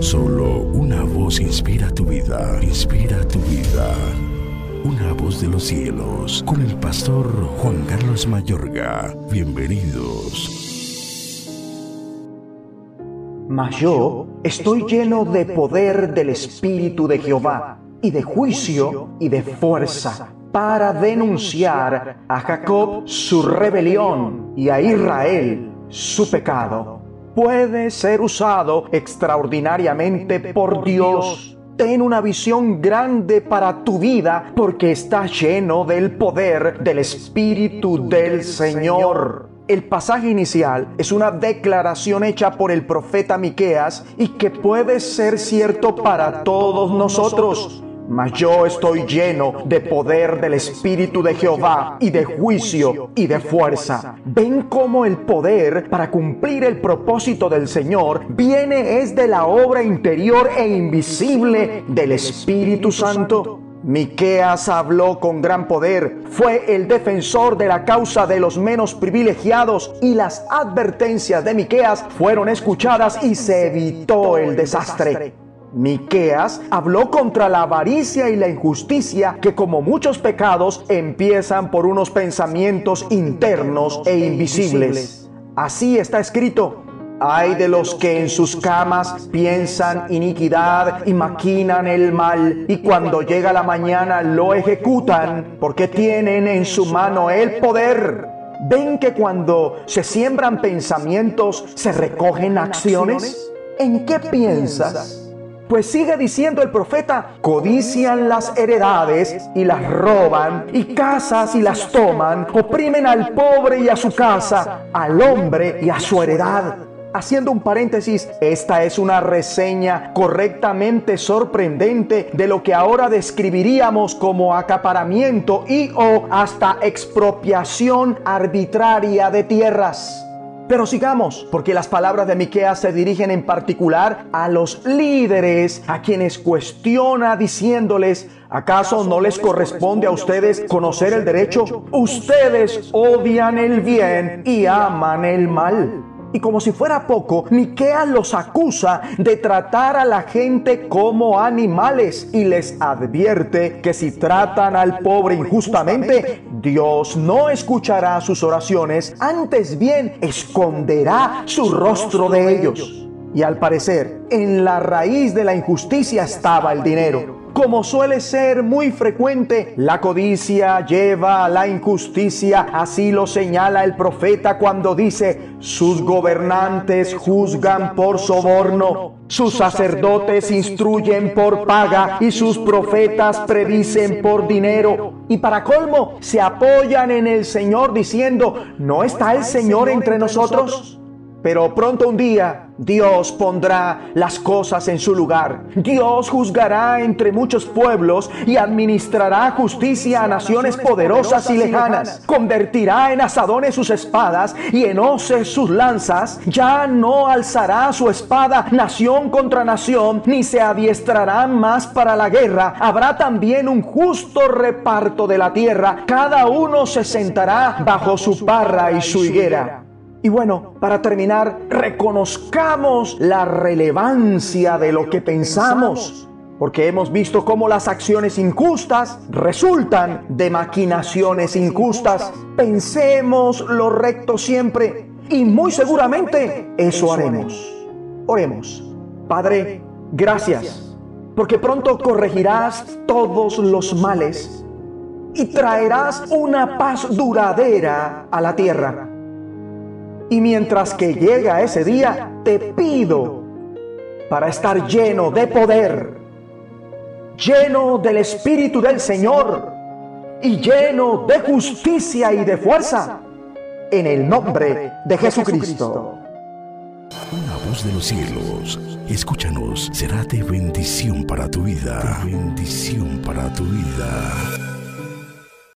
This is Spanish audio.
Solo una voz inspira tu vida, inspira tu vida. Una voz de los cielos, con el pastor Juan Carlos Mayorga. Bienvenidos. Mas yo estoy lleno de poder del Espíritu de Jehová, y de juicio y de fuerza, para denunciar a Jacob su rebelión y a Israel su pecado. Puede ser usado extraordinariamente por Dios. Ten una visión grande para tu vida porque está lleno del poder del Espíritu del Señor. El pasaje inicial es una declaración hecha por el profeta Miqueas y que puede ser cierto para todos nosotros. Mas yo estoy lleno de poder del Espíritu de Jehová y de juicio y de fuerza. Ven cómo el poder para cumplir el propósito del Señor viene es de la obra interior e invisible del Espíritu Santo. Miqueas habló con gran poder, fue el defensor de la causa de los menos privilegiados y las advertencias de Miqueas fueron escuchadas y se evitó el desastre. Miqueas habló contra la avaricia y la injusticia que como muchos pecados empiezan por unos pensamientos internos e invisibles. Así está escrito: Hay de los que en sus camas piensan iniquidad y maquinan el mal, y cuando llega la mañana lo ejecutan, porque tienen en su mano el poder. ¿Ven que cuando se siembran pensamientos se recogen acciones? ¿En qué piensas? Pues sigue diciendo el profeta, codician las heredades y las roban, y casas y las toman, oprimen al pobre y a su casa, al hombre y a su heredad. Haciendo un paréntesis, esta es una reseña correctamente sorprendente de lo que ahora describiríamos como acaparamiento y o hasta expropiación arbitraria de tierras. Pero sigamos, porque las palabras de Miqueas se dirigen en particular a los líderes a quienes cuestiona diciéndoles, ¿acaso no les corresponde a ustedes conocer el derecho? Ustedes odian el bien y aman el mal. Y como si fuera poco, Miqueas los acusa de tratar a la gente como animales y les advierte que si tratan al pobre injustamente, Dios no escuchará sus oraciones, antes bien esconderá su rostro de ellos. Y al parecer, en la raíz de la injusticia estaba el dinero. Como suele ser muy frecuente, la codicia lleva a la injusticia, así lo señala el profeta cuando dice, sus gobernantes juzgan por soborno, sus sacerdotes instruyen por paga y sus profetas predicen por dinero. Y para colmo, se apoyan en el Señor diciendo, ¿no está el Señor entre nosotros? Pero pronto un día Dios pondrá las cosas en su lugar. Dios juzgará entre muchos pueblos y administrará justicia a naciones poderosas y lejanas. Convertirá en asadones sus espadas y en hoces sus lanzas. Ya no alzará su espada nación contra nación, ni se adiestrarán más para la guerra. Habrá también un justo reparto de la tierra. Cada uno se sentará bajo su parra y su higuera. Y bueno, para terminar, reconozcamos la relevancia de lo que pensamos, porque hemos visto cómo las acciones injustas resultan de maquinaciones injustas. Pensemos lo recto siempre y muy seguramente eso haremos. Oremos. Padre, gracias, porque pronto corregirás todos los males y traerás una paz duradera a la tierra. Y mientras que llega ese día, te pido para estar lleno de poder, lleno del Espíritu del Señor y lleno de justicia y de fuerza, en el nombre de Jesucristo. Una voz de los cielos, escúchanos, será de bendición para tu vida. Bendición para tu vida.